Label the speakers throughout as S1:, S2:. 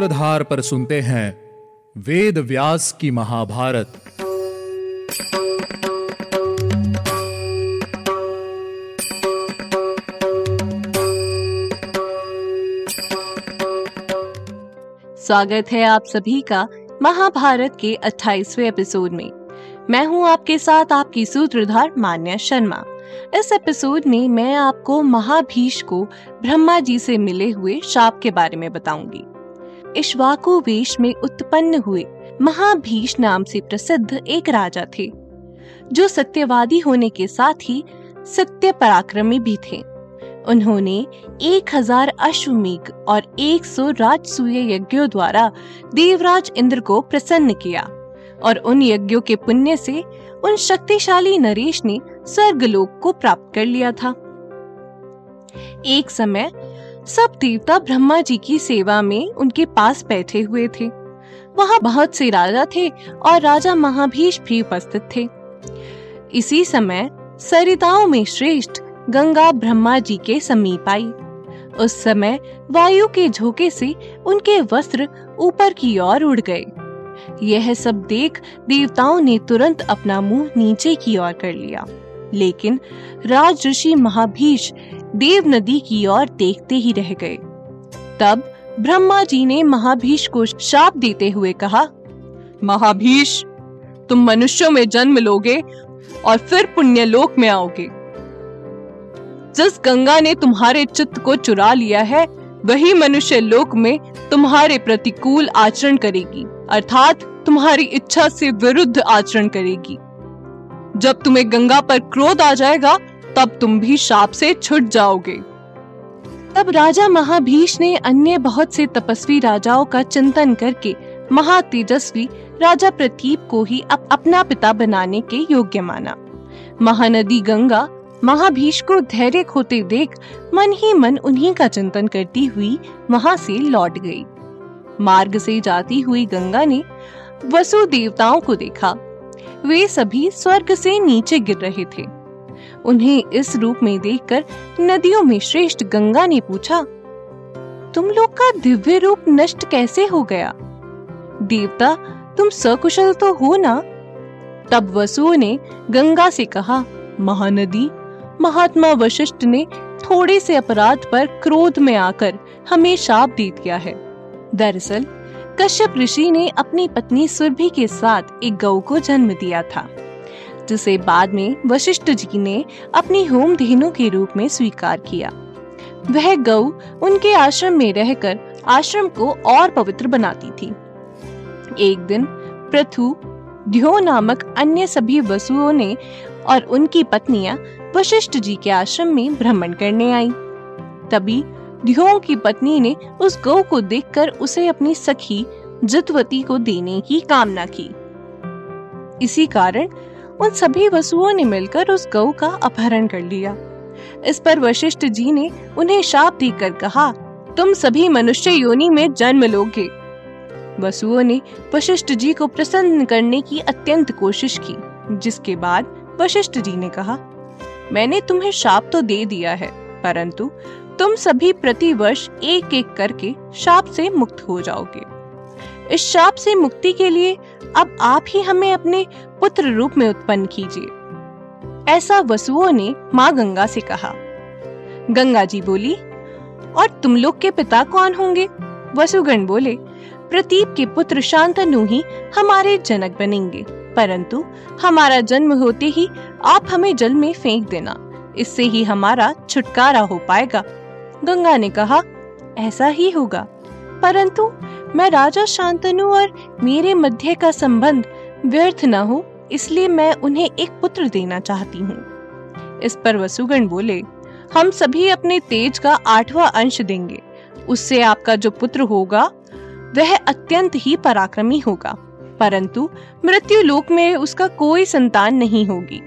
S1: सूत्रधार पर सुनते हैं वेद व्यास की महाभारत।
S2: स्वागत है आप सभी का महाभारत के 28वें एपिसोड में। मैं हूँ आपके साथ आपकी सूत्रधार मान्या शर्मा। इस एपिसोड में मैं आपको महाभीष को ब्रह्मा जी से मिले हुए शाप के बारे में बताऊँगी। इश्वाकु वेश में उत्पन्न हुए। महाभीष नाम से प्रसिद्ध एक राजा थे, जो सत्यवादी होने के साथ ही सत्य पराक्रमी भी थे। उन्होंने एक हज़ार अश्वमेघ और एक सौ राजसूय यज्ञों द्वारा देवराज इंद्र को प्रसन्न किया और उन यज्ञों के पुण्य से उन शक्तिशाली नरेश ने स्वर्गलोक को प्राप्त कर लिया था। एक समय सब देवता ब्रह्मा जी की सेवा में उनके पास बैठे हुए थे। वहाँ बहुत से राजा थे और राजा महाभीष भी उपस्थित थे। इसी समय सरिताओं में श्रेष्ठ गंगा ब्रह्मा जी के समीप आई। उस समय वायु के झोंके से उनके वस्त्र ऊपर की ओर उड़ गए। यह सब देख देवताओं ने तुरंत अपना मुँह नीचे की ओर कर लिया। लेकिन राज ऋषि महाभीष देव नदी की ओर देखते ही रह गए। तब ब्रह्मा जी ने महाभीष को शाप देते हुए कहा, महाभीष, तुम मनुष्यों में जन्म लोगे और फिर पुण्य लोक में आओगे। जिस गंगा ने तुम्हारे चित्त को चुरा लिया है, वही मनुष्य लोक में तुम्हारे प्रतिकूल आचरण करेगी, अर्थात तुम्हारी इच्छा से विरुद्ध आचरण करेगी। जब तुम्हें गंगा पर क्रोध आ जाएगा तब तुम भी शाप से छुट जाओगे। तब राजा महाभीष ने अन्य बहुत से तपस्वी राजाओं का चिंतन करके महातेजस्वी राजा प्रतीप को ही अप, अपना पिता बनाने के योग्य माना। महानदी गंगा महाभीष को धैर्य खोते देख मन ही मन उन्हीं का चिंतन करती हुई वहाँ से लौट गई। मार्ग से जाती हुई गंगा ने वसु देवताओं को देखा। वे सभी स्वर्ग से नीचे गिर रहे थे। उन्हें इस रूप में देखकर नदियों में श्रेष्ठ गंगा ने पूछा, तुम लोग का दिव्य रूप नष्ट कैसे हो गया? देवता, तुम सकुशल तो हो ना? तब वसुओं ने गंगा से कहा, महानदी, महात्मा वशिष्ठ ने थोड़े से अपराध पर क्रोध में आकर हमें शाप दे दिया है। दरअसल, कश्यप ऋषि ने अपनी पत्नी सुरभि के साथ एक गौ को जन्म दिया था। जिसे बाद में वशिष्ठ जी ने अपनी होम धेनु के रूप में स्वीकार किया। वह गौ उनके आश्रम में रहकर आश्रम को और पवित्र बनाती थी। एक दिन पृथु ध्यो नामक अन्य सभी वसुओं ने और उनकी पत्नियाँ वशिष्ठ जी के आश्रम में भ्रमण करने आई। तभी ध्यो की पत्नी ने उस गौ को देखकर उसे अपनी सखी जितवती को देने की कामना की। इसी कारण उन सभी वसुओं ने मिलकर उस गौ का अपहरण कर लिया। इस पर वशिष्ठ जी ने उन्हें शाप देकर कहा, तुम सभी मनुष्य योनि में जन्म लोगे। वसुओं ने वशिष्ठ जी को प्रसन्न करने की अत्यंत कोशिश की, जिसके बाद वशिष्ठ जी ने कहा, मैंने तुम्हें शाप तो दे दिया है, परंतु तुम सभी प्रति वर्ष एक एक करके शाप से मुक्त हो जाओगे। इस शाप से मुक्ति के लिए अब आप ही हमें अपने पुत्र रूप में उत्पन्न कीजिए। ऐसा वसुओं ने माँ गंगा से कहा। गंगा जी बोली, और तुम लोग के पिता कौन होंगे? वसुगण बोले, प्रतीप के पुत्र शांतनु ही हमारे जनक बनेंगे, परंतु हमारा जन्म होते ही आप हमें जल में फेंक देना। इससे ही हमारा छुटकारा हो पाएगा। गंगा ने कहा, ऐसा ही होगा। परंतु मैं राजा शांतनु और मेरे मध्य का संबंध व्यर्थ न हो, इसलिए मैं उन्हें एक पुत्र देना चाहती हूँ। इस पर वसुगण बोले, हम सभी अपने तेज का आठवां अंश देंगे। उससे आपका जो पुत्र होगा, वह अत्यंत ही पराक्रमी होगा। परंतु मृत्यु लोक में उसका कोई संतान नहीं होगी।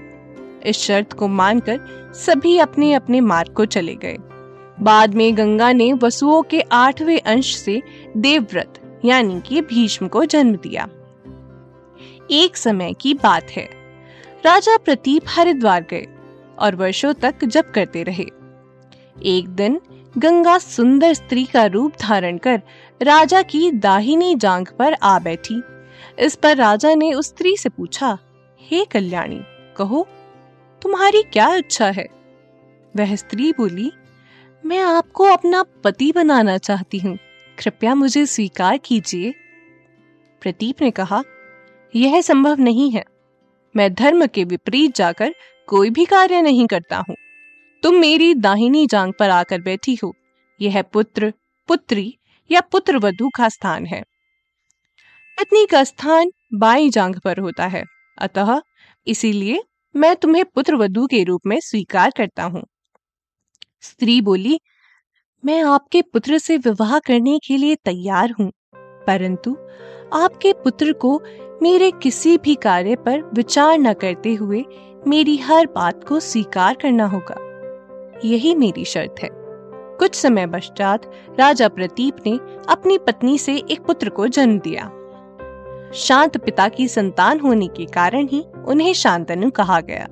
S2: इस शर्त को मानकर सभी अपने अपने मार्ग को चले गए। बाद में गंगा ने वसुओं के आठवें अंश से देवव्रत, यानी कि भीष्म को जन्म दिया। एक समय की बात है। राजा प्रतीप हरिद्वार गए और वर्षों तक जप करते रहे। एक दिन गंगा सुंदर स्त्री का रूप धारण कर राजा की दाहिनी जांग पर आ बैठी। इस पर राजा ने उस स्त्री से पूछा, हे कल्याणी, कहो, तुम्हारी क्या इच्छा है? वह स्त्री बोली मैं आपको अपना पति बनाना चाहती हूँ। कृपया मुझे स्वीकार कीजिए। प्रदीप ने कहा, यह संभव नहीं है। मैं धर्म के विपरीत जाकर कोई भी कार्य नहीं करता हूँ। तुम मेरी दाहिनी जांग पर आकर बैठी हो। यह पुत्र, पुत्री या पुत्र वधु का स्थान है। पत्नी का स्थान बाई जांग पर होता है। अतः इसीलिए मैं तुम्हें पुत्र वधु के रूप में स्वीकार करता हूँ। स्त्री बोली, मैं आपके पुत्र से विवाह करने के लिए तैयार हूँ, परंतु आपके पुत्र को मेरे किसी भी कार्य पर विचार न करते हुए मेरी हर बात को स्वीकार करना होगा। यही मेरी शर्त है। कुछ समय पश्चात राजा प्रतीप ने अपनी पत्नी से एक पुत्र को जन्म दिया। शांत पिता की संतान होने के कारण ही उन्हें शांतनु कहा गया।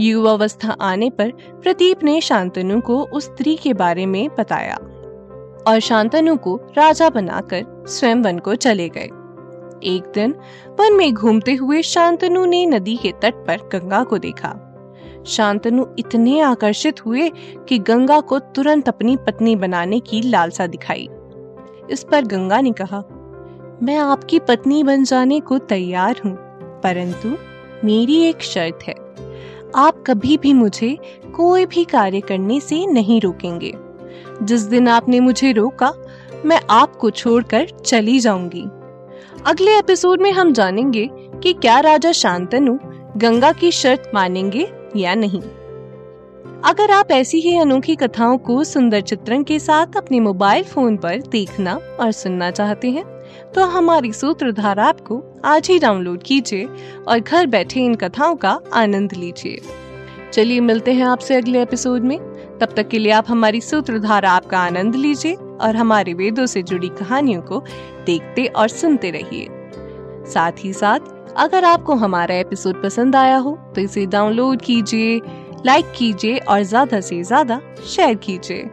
S2: युवावस्था आने पर प्रदीप ने शांतनु को उस स्त्री के बारे में बताया और शांतनु को राजा बनाकर स्वयं वन को चले गए। एक दिन वन में घूमते हुए शांतनु ने नदी के तट पर गंगा को देखा। शांतनु इतने आकर्षित हुए कि गंगा को तुरंत अपनी पत्नी बनाने की लालसा दिखाई। इस पर गंगा ने कहा, मैं आपकी पत्नी बन जाने को तैयार हूँ, परंतु मेरी एक शर्त है। आप कभी भी मुझे कोई भी कार्य करने से नहीं रोकेंगे। जिस दिन आपने मुझे रोका, मैं आपको छोड़कर चली जाऊँगी। अगले एपिसोड में हम जानेंगे कि क्या राजा शांतनु गंगा की शर्त मानेंगे या नहीं। अगर आप ऐसी ही अनोखी कथाओं को सुंदर चित्रण के साथ अपने मोबाइल फ़ोन पर देखना और सुनना चाहते हैं तो हमारी सूत्रधार ऐप को आज ही डाउनलोड कीजिए और घर बैठे इन कथाओं का आनंद लीजिए। चलिए मिलते हैं आपसे अगले एपिसोड में। तब तक के लिए आप हमारी सूत्रधार ऐप का आनंद लीजिए और हमारे वेदों से जुड़ी कहानियों को देखते और सुनते रहिए। साथ ही साथ, अगर आपको हमारा एपिसोड पसंद आया हो तो इसे डाउनलोड कीजिए लाइक कीजिए और ज़्यादा से ज़्यादा शेयर कीजिए।